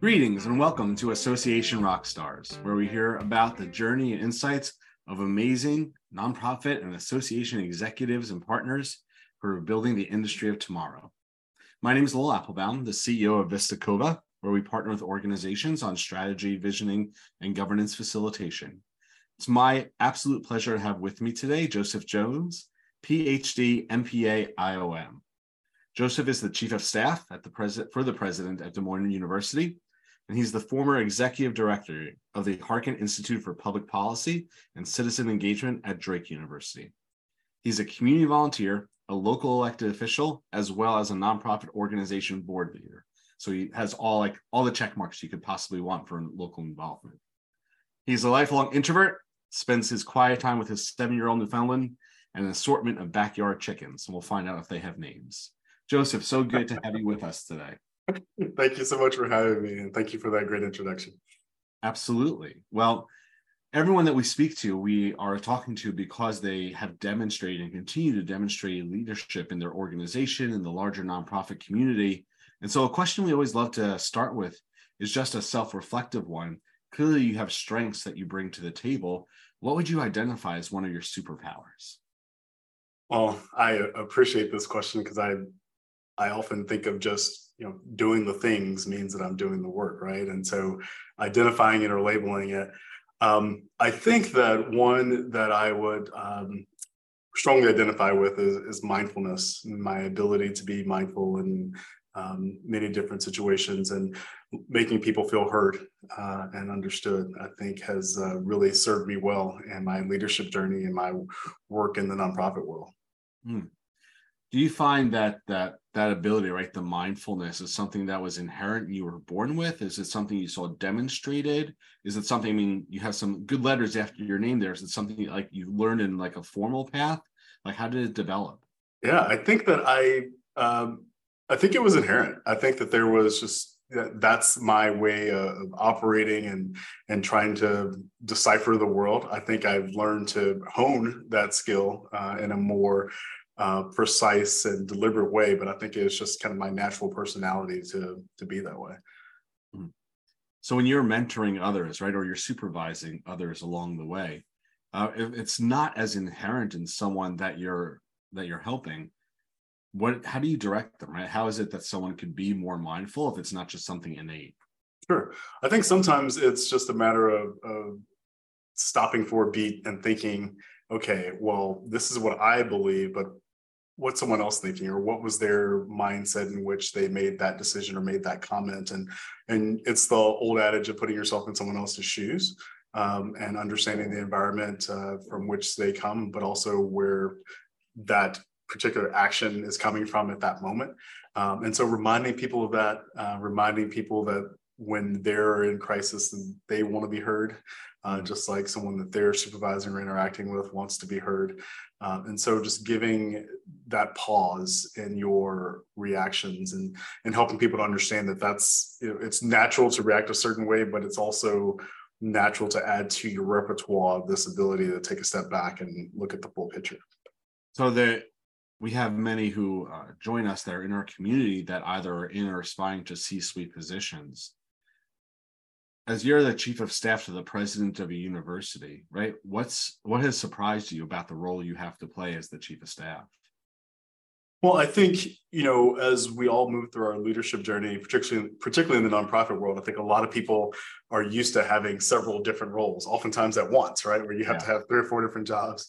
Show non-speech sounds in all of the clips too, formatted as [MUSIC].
Greetings and welcome to Association Rockstars, where we hear about the journey and insights of amazing nonprofit and association executives and partners who are building the industry of tomorrow. My name is Lowell Aplebaum, the CEO of Vista Cova, where we partner with organizations on strategy, visioning, and governance facilitation. It's my absolute pleasure to have with me today Joseph Jones, PhD, MPA, IOM. Joseph is the chief of staff at the president for the president at Des Moines University, and he's the former executive director of the Harkin Institute for Public Policy and Citizen Engagement at Drake University. He's a community volunteer, a local elected official, as well as a nonprofit organization board leader. So he has all like all the check marks you could possibly want for local involvement. He's a lifelong introvert, spends his quiet time with his seven-year-old Newfoundland and an assortment of backyard chickens, and we'll find out if they have names. Joseph, so good to have you with us today. [LAUGHS] thank you so much for having me, and thank you for that great introduction. Absolutely. Well, everyone that we speak to, we are talking to because they have demonstrated and continue to demonstrate leadership in their organization in the larger nonprofit community. And so, a question we always love to start with is just a self reflective one. Clearly, you have strengths that you bring to the table. What would you identify as one of your superpowers? Well, I appreciate this question because I I often think of just you know doing the things means that i'm doing the work right? And so identifying it or labeling it. Um, i think that one that i would um, strongly identify with is, is, mindfulness my ability to be mindful in um, many different situations and making people feel heard uh, and understood i think has uh, really served me well in my leadership journey and my work in the nonprofit world. Hmm do you find that that that ability right the mindfulness is something that was inherent you were born with? Is it something you saw demonstrated? Is it something i mean you have some good letters after your name there. Is it something like you learned in like a formal path? Like how did it develop? Yeah i think that i um i think it was inherent. I think that there was just that's my way of operating and and trying to decipher the world. I think i've learned to hone that skill uh, in a more uh, precise and deliberate way, but I think it's just kind of my natural personality to to be that way. Hmm. So when you're mentoring others, right, or you're supervising others along the way, uh, it's not as inherent in someone that you're that you're helping. What? How do you direct them? Right? How is it that someone could be more mindful if it's not just something innate? Sure. I think sometimes it's just a matter of, of stopping for a beat and thinking, okay, well, this is what I believe, but what's someone else thinking or what was their mindset in which they made that decision or made that comment? And and it's the old adage of putting yourself in someone else's shoes um, and understanding the environment uh, from which they come but also where that particular action is coming from at that moment. Um, and so reminding people of that uh, reminding people that when they're in crisis and they want to be heard uh, just like someone that they're supervising or interacting with wants to be heard. Um, and so just giving that pause in your reactions and, and helping people to understand that that's, you know, it's natural to react a certain way, but it's also natural to add to your repertoire this ability to take a step back and look at the full picture. So that we have many who uh, join us that are in our community that either are in or aspiring to C-suite positions as you're the chief of staff to the president of a university, right? What's what has surprised you about the role you have to play as the chief of staff? Well, I think you know, as we all move through our leadership journey, particularly particularly in the nonprofit world, I think a lot of people are used to having several different roles, oftentimes at once, right? Where you have yeah. to have three or four different jobs.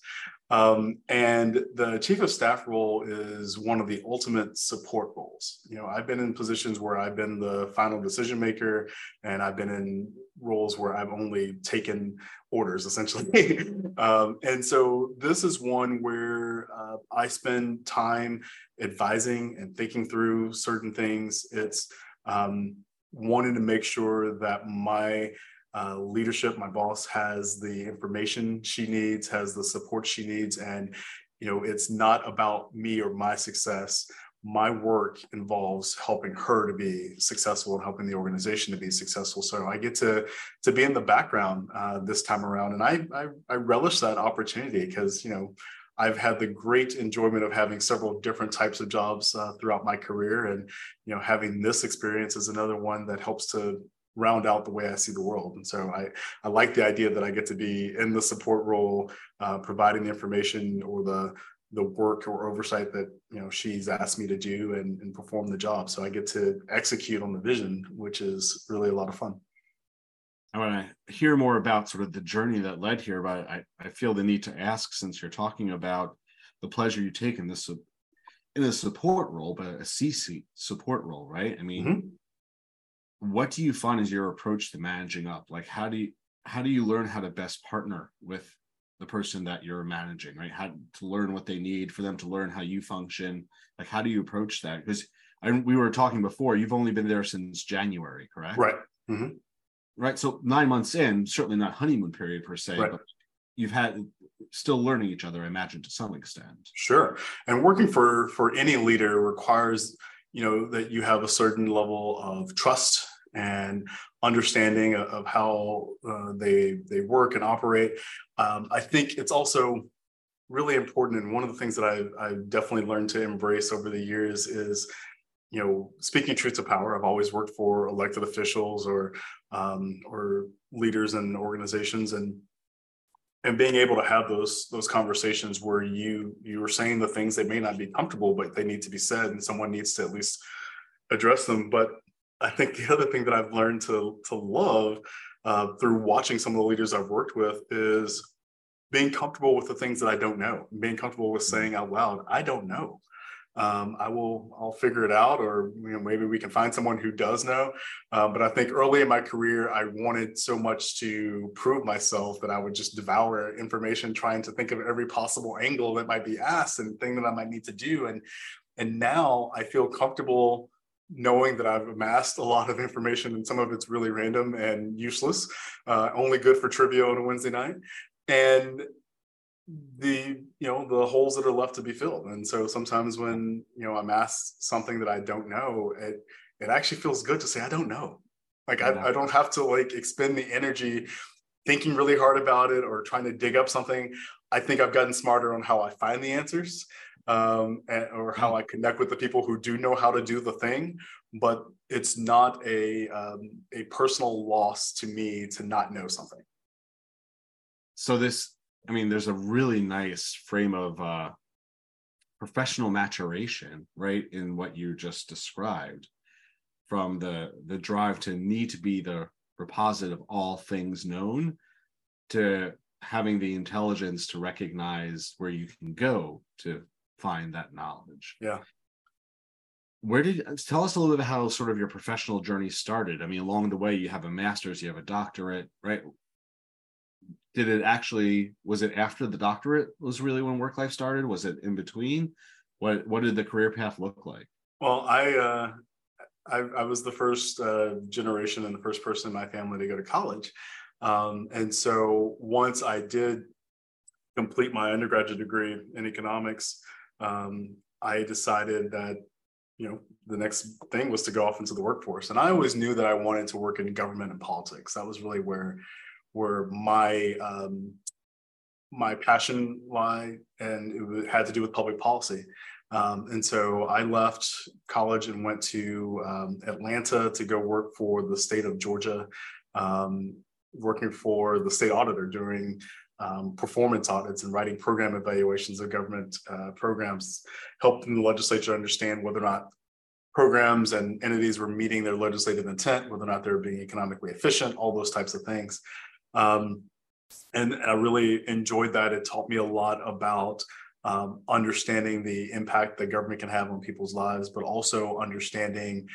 Um, and the chief of staff role is one of the ultimate support roles. You know, I've been in positions where I've been the final decision maker, and I've been in roles where I've only taken orders essentially. [LAUGHS] um, and so this is one where uh, I spend time advising and thinking through certain things. It's um, wanting to make sure that my uh, leadership. My boss has the information she needs, has the support she needs, and you know it's not about me or my success. My work involves helping her to be successful and helping the organization to be successful. So I get to to be in the background uh, this time around, and I, I I relish that opportunity because you know I've had the great enjoyment of having several different types of jobs uh, throughout my career, and you know, having this experience is another one that helps to round out the way I see the world. And so I, I like the idea that I get to be in the support role, uh, providing the information or the the work or oversight that you know she's asked me to do and, and perform the job. So I get to execute on the vision, which is really a lot of fun. I want to hear more about sort of the journey that led here, but I, I feel the need to ask since you're talking about the pleasure you take in this in a support role, but a C-suite support role, right? I mean, mm-hmm what do you find is your approach to managing up? Like how do you how do you learn how to best partner with the person that you're managing right? How to learn what they need for them to learn how you function? Like how do you approach that? Because we were talking before you've only been there since january correct? Right. Mm-hmm. right so nine months in certainly not honeymoon period per se right. but you've had still learning each other i imagine to some extent. Sure and working for for any leader requires you know that you have a certain level of trust and understanding of, how uh, they they work and operate. Um, I think it's also really important, and one of the things that I I definitely learned to embrace over the years is you know speaking truth to power i've always worked for elected officials or um, or leaders and organizations and and being able to have those those conversations where you you are saying the things that may not be comfortable but they need to be said and someone needs to at least address them but I think the other thing that I've learned to to love uh, through watching some of the leaders I've worked with is being comfortable with the things that I don't know, being comfortable with saying out loud, "I don't know." Um, I will I'll figure it out, or you know maybe we can find someone who does know. Um, but I think early in my career, I wanted so much to prove myself that I would just devour information, trying to think of every possible angle that might be asked and thing that I might need to do. And and now I feel comfortable knowing that I've amassed a lot of information and some of it's really random and useless, uh, only good for trivia on a Wednesday night, and the you know the holes that are left to be filled. And so sometimes when you know I'm asked something that I don't know, it it actually feels good to say I don't know. Like. I, I don't have to like expend the energy thinking really hard about it or trying to dig up something. I think I've gotten smarter on how I find the answers um, and, or how mm. I connect with the people who do know how to do the thing. But it's not a um, a personal loss to me to not know something. So this, I mean, there's a really nice frame of uh, professional maturation, right, in what you just described, from the the drive to need to be the repository of all things known to having the intelligence to recognize where you can go to find that knowledge. Yeah. Where did tell us a little bit how sort of your professional journey started? I mean, along the way, you have a master's, you have a doctorate, right? Did it actually was it after the doctorate was really when work life started? Was it in between? What what did the career path look like? Well, I uh I, I was the first uh, generation and the first person in my family to go to college. Um, and so once I did complete my undergraduate degree in economics, um, I decided that you know the next thing was to go off into the workforce. And i always knew that i wanted to work in government and politics. That was really where where my um, my passion lie and it had to do with public policy. Um, and so i left college and went to um, atlanta to go work for the state of georgia um, working for the state auditor during um, performance audits and writing program evaluations of government uh, programs, helping the legislature understand whether or not programs and entities were meeting their legislative intent, whether or not they were being economically efficient, all those types of things. Um, and I really enjoyed that. It taught me a lot about um, understanding the impact that government can have on people's lives, but also understanding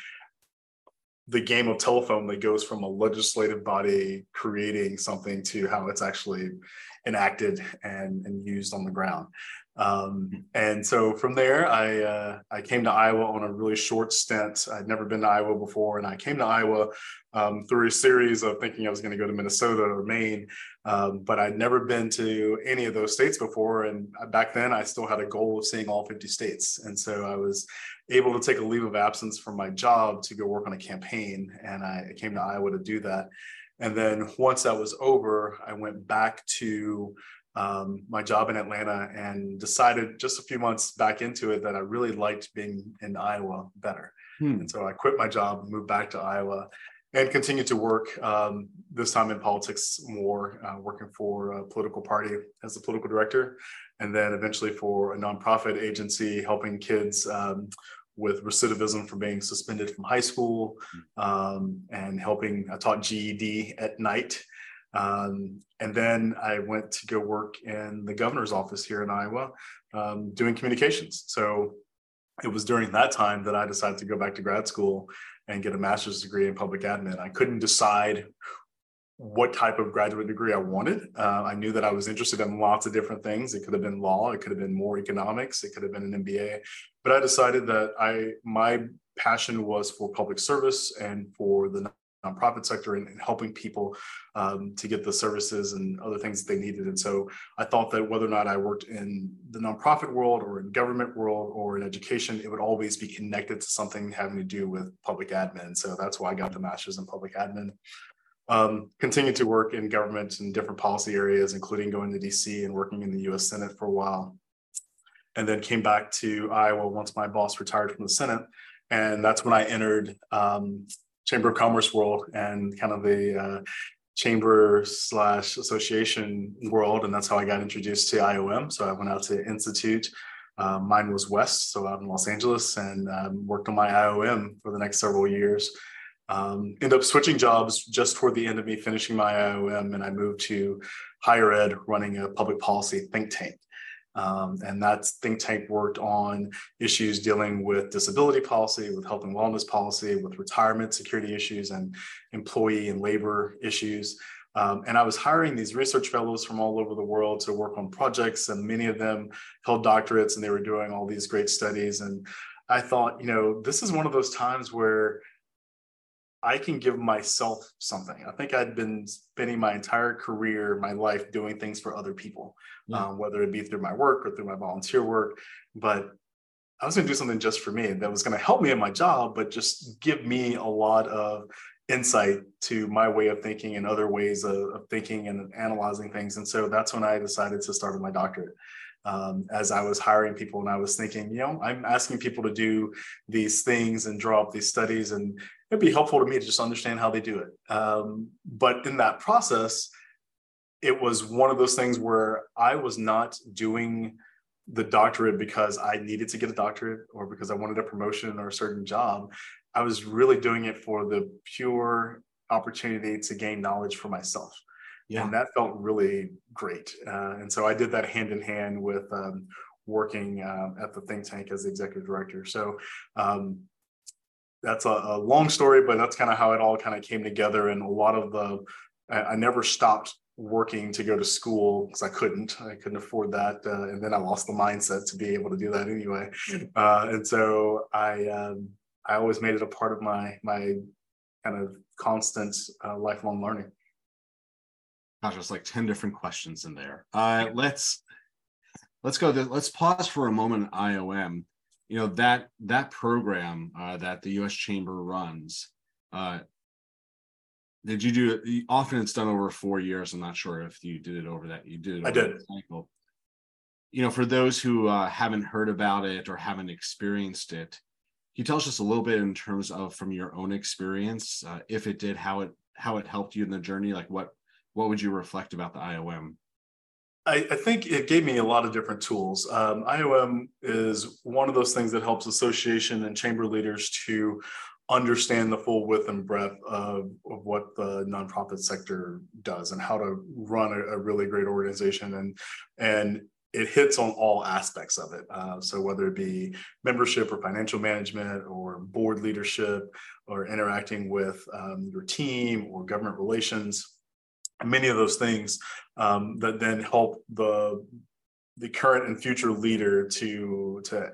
the game of telephone that goes from a legislative body creating something to how it's actually enacted and, and used on the ground. Um, and so from there, I uh, I came to Iowa on a really short stint. I'd never been to Iowa before, and I came to Iowa um, through a series of thinking I was going to go to Minnesota or Maine, um, but I'd never been to any of those states before. And back then, I still had a goal of seeing all 50 states, and so I was able to take a leave of absence from my job to go work on a campaign, and I came to Iowa to do that. And then once that was over, I went back to um, my job in Atlanta and decided just a few months back into it that I really liked being in Iowa better. Hmm. And so I quit my job, moved back to Iowa, and continued to work um, this time in politics more, uh, working for a political party as a political director, and then eventually for a nonprofit agency helping kids um, with recidivism for being suspended from high school um, and helping. I taught GED at night. Um, and then I went to go work in the governor's office here in Iowa um, doing communications. So it was during that time that I decided to go back to grad school and get a master's degree in public admin. I couldn't decide what type of graduate degree I wanted. Uh, I knew that I was interested in lots of different things. It could have been law, it could have been more economics, it could have been an MBA. But I decided that I my passion was for public service and for the nonprofit sector and, and helping people um, to get the services and other things that they needed. And so I thought that whether or not I worked in the nonprofit world or in government world or in education, it would always be connected to something having to do with public admin. So that's why I got the master's in public admin. Um, continued to work in government in different policy areas, including going to DC and working in the US Senate for a while. And then came back to Iowa once my boss retired from the Senate. And that's when I entered um, Chamber of Commerce world and kind of the uh, chamber slash association world. And that's how I got introduced to IOM. So I went out to Institute. Uh, mine was West, so out in Los Angeles, and um, worked on my IOM for the next several years. Um, end up switching jobs just toward the end of me finishing my IOM, and I moved to higher ed, running a public policy think tank. Um, and that think tank worked on issues dealing with disability policy, with health and wellness policy, with retirement security issues, and employee and labor issues. Um, and I was hiring these research fellows from all over the world to work on projects, and many of them held doctorates and they were doing all these great studies. And I thought, you know, this is one of those times where I can give myself something. I think I'd been spending my entire career, my life doing things for other people, yeah. um, whether it be through my work or through my volunteer work. But I was going to do something just for me that was going to help me in my job, but just give me a lot of insight to my way of thinking and other ways of, of thinking and analyzing things. And so that's when I decided to start my doctorate. Um, as I was hiring people and I was thinking, you know, I'm asking people to do these things and draw up these studies, and it'd be helpful to me to just understand how they do it. Um, but in that process, it was one of those things where I was not doing the doctorate because I needed to get a doctorate or because I wanted a promotion or a certain job. I was really doing it for the pure opportunity to gain knowledge for myself. Yeah. And that felt really great. Uh, and so I did that hand in hand with um, working uh, at the think tank as the executive director. So um, that's a, a, long story, but that's kind of how it all kind of came together. And a lot of the, I, I never stopped working to go to school because I couldn't. I couldn't afford that, uh, and then I lost the mindset to be able to do that anyway. Uh, and so I, um, I always made it a part of my my kind of constant uh, lifelong learning. Gosh, there's like ten different questions in there. Uh, let's let's go. To, let's pause for a moment. IOM you know that that program uh, that the U.S. Chamber runs. Uh, did you do it? Often it's done over four years. I'm not sure if you did it over that. You did. I did. Cycle. You know, for those who uh, haven't heard about it or haven't experienced it, can you tell us just a little bit in terms of from your own experience, uh, if it did, how it how it helped you in the journey? Like what what would you reflect about the IOM? I, I, think it gave me a lot of different tools. Um, IOM is one of those things that helps association and chamber leaders to understand the full width and breadth of, of what the nonprofit sector does and how to run a, a really great organization and and it hits on all aspects of it. Uh, so whether it be membership or financial management or board leadership or interacting with um, your team or government relations, many of those things um, that then help the the current and future leader to to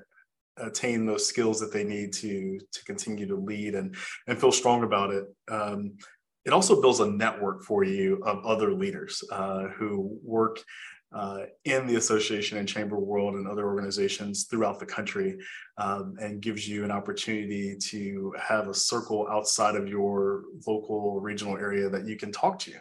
attain those skills that they need to to continue to lead and and feel strong about it. Um, it also builds a network for you of other leaders uh, who work uh, in the association and chamber world and other organizations throughout the country um, and gives you an opportunity to have a circle outside of your local regional area that you can talk to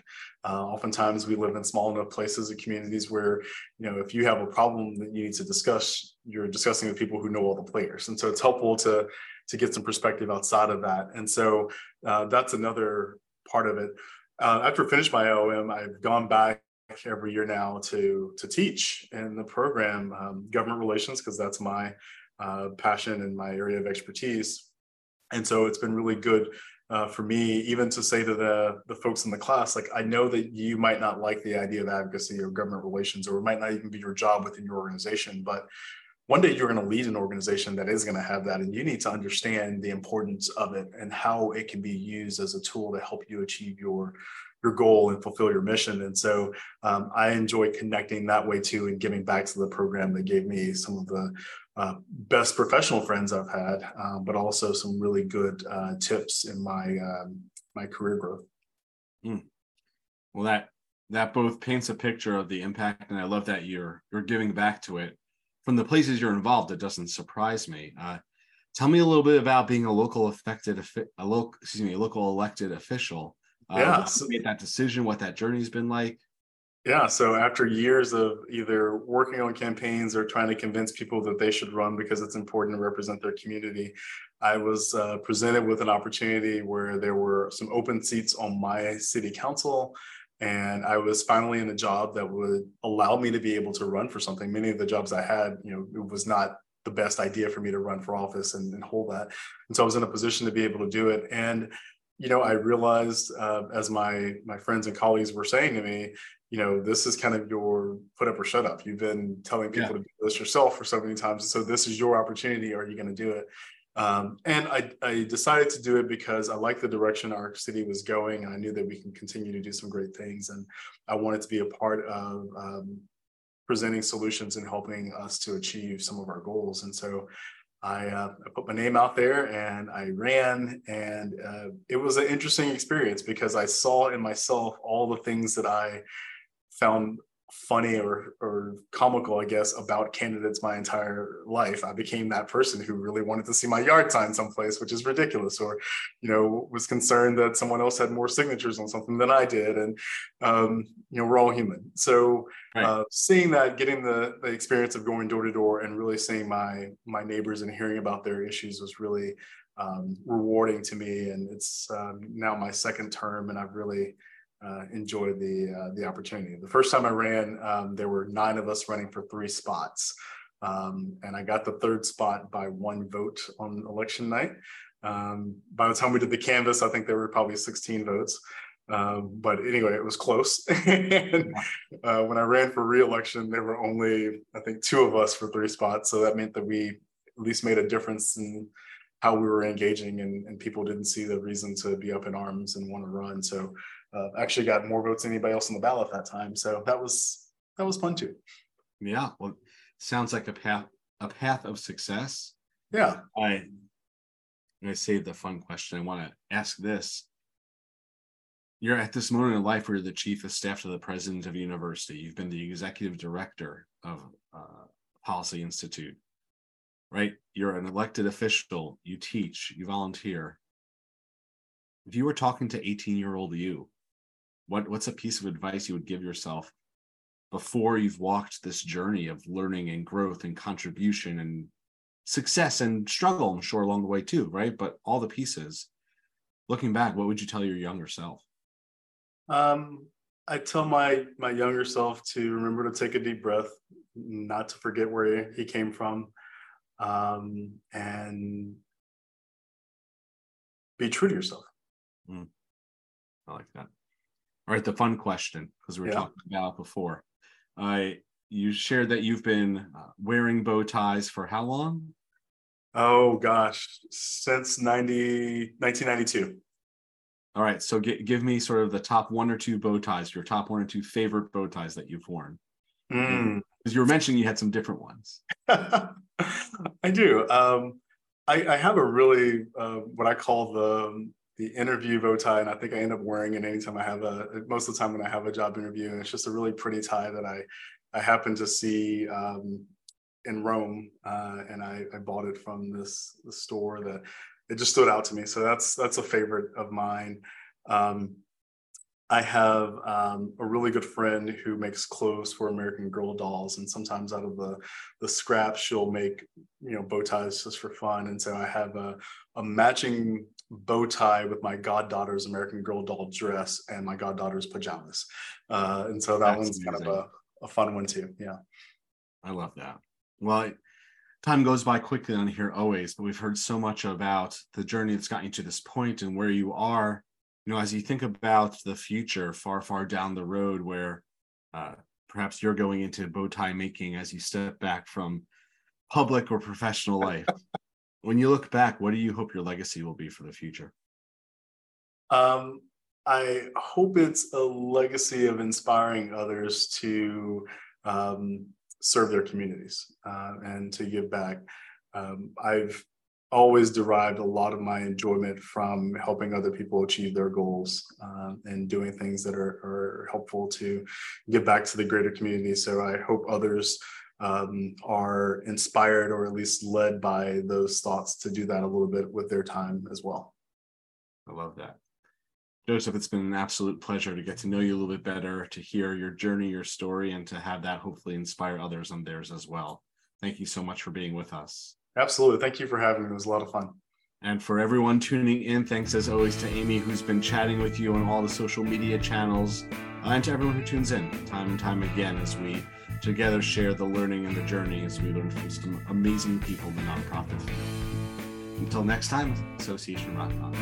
uh, oftentimes we live in small enough places and communities where you know if you have a problem that you need to discuss you're discussing with people who know all the players and so it's helpful to to get some perspective outside of that. And so uh, that's another part of it. Uh, after I finished my OM, I've gone back every year now to to teach in the program um, government relations because that's my uh, passion and my area of expertise. And so it's been really good uh, for me, even to say to the the folks in the class, like I know that you might not like the idea of advocacy or government relations, or it might not even be your job within your organization, but one day you're going to lead an organization that is going to have that and you need to understand the importance of it and how it can be used as a tool to help you achieve your your goal and fulfill your mission. And so um, i enjoy connecting that way too and giving back to the program that gave me some of the uh, best professional friends i've had um, but also some really good uh, tips in my um, my career growth. Mm. well that that both paints a picture of the impact and i love that you're you're giving back to it from the places you're involved, it doesn't surprise me. Uh, tell me a little bit about being a local affected, a local, excuse me, a local elected official. Uh, yeah, so, made that decision, what that journey's been like. Yeah, so after years of either working on campaigns or trying to convince people that they should run because it's important to represent their community, I was uh, presented with an opportunity where there were some open seats on my city council and I was finally in a job that would allow me to be able to run for something. Many of the jobs I had, you know, it was not the best idea for me to run for office and, and hold that. And so I was in a position to be able to do it. And you know, I realized uh, as my my friends and colleagues were saying to me, you know, this is kind of your put up or shut up. You've been telling people yeah. to do this yourself for so many times, so this is your opportunity. Are you going to do it? Um, and I, I, decided to do it because I like the direction our city was going, I knew that we can continue to do some great things. And I wanted to be a part of um, presenting solutions and helping us to achieve some of our goals. And so I, uh, I put my name out there and I ran, and uh, it was an interesting experience because I saw in myself all the things that I found funny or or comical, I guess, about candidates my entire life. I became that person who really wanted to see my yard sign someplace, which is ridiculous, or you know, was concerned that someone else had more signatures on something than I did. And um, you know, we're all human. So right. uh, seeing that, getting the, the experience of going door to door and really seeing my my neighbors and hearing about their issues was really um, rewarding to me. And it's um, now my second term, and I've really uh, enjoy the uh, the opportunity. The first time I ran, um, there were nine of us running for three spots, um, and I got the third spot by one vote on election night. Um, by the time we did the canvass, I think there were probably 16 votes. Um, but anyway, it was close. [LAUGHS] and, uh, when I ran for reelection, there were only I think two of us for three spots, so that meant that we at least made a difference in how we were engaging, and, and people didn't see the reason to be up in arms and want to run. So uh, actually got more votes than anybody else on the ballot that time. So that was that was fun too. Yeah, well, sounds like a path a path of success. Yeah, I I saved the fun question. I want to ask this. You're at this moment in life where you're the chief of staff to the president of a university. You've been the executive director of uh, Policy Institute, right? You're an elected official. You teach. You volunteer. If you were talking to 18 year old you, what what's a piece of advice you would give yourself before you've walked this journey of learning and growth and contribution and success and struggle? I'm sure along the way too right? But all the pieces. Looking back what would you tell your younger self? Um i tell my my younger self to remember to take a deep breath not to forget where he came from um and be true to yourself. Mm. i like that all right, the fun question because we were yeah. talking about before. Uh, you shared that you've been uh, wearing bow ties for how long? Oh gosh, since 90, 1992. All right, so g- give me sort of the top one or two bow ties, your top one or two favorite bow ties that you've worn. Because mm. you were mentioning you had some different ones. [LAUGHS] I do. Um, I, I, have a really uh, what I call the the interview bow tie, and I think I end up wearing it anytime I have a most of the time when I have a job interview, and it's just a really pretty tie that I I happen to see um, in Rome, uh, and I, I bought it from this, this store that it just stood out to me. So that's that's a favorite of mine. Um, I have um, a really good friend who makes clothes for American Girl dolls, and sometimes out of the the scraps, she'll make you know bow ties just for fun. And so I have a, a matching bow tie with my goddaughter's American Girl doll dress and my goddaughter's pajamas. Uh, and so that That's one's amazing. kind of a, a fun one too. Yeah, I love that. Well, time goes by quickly on here always, but we've heard so much about the journey that's gotten you to this point and where you are you know, as you think about the future far, far down the road where uh, perhaps you're going into bow tie making as you step back from public or professional life, [LAUGHS] when you look back, what do you hope your legacy will be for the future? Um, I hope it's a legacy of inspiring others to um, serve their communities uh, and to give back. Um, I've always derived a lot of my enjoyment from helping other people achieve their goals um, and doing things that are, are, helpful to give back to the greater community. So I hope others um, are inspired or at least led by those thoughts to do that a little bit with their time as well. I love that. Joseph, it's been an absolute pleasure to get to know you a little bit better, to hear your journey, your story, and to have that hopefully inspire others on theirs as well. Thank you so much for being with us. Absolutely. Thank you for having me. It was a lot of fun. And for everyone tuning in, thanks as always to Amy, who's been chatting with you on all the social media channels, and to everyone who tunes in time and time again as we together share the learning and the journey as we learn from some amazing people in the nonprofit field. Until next time, Association Rock On.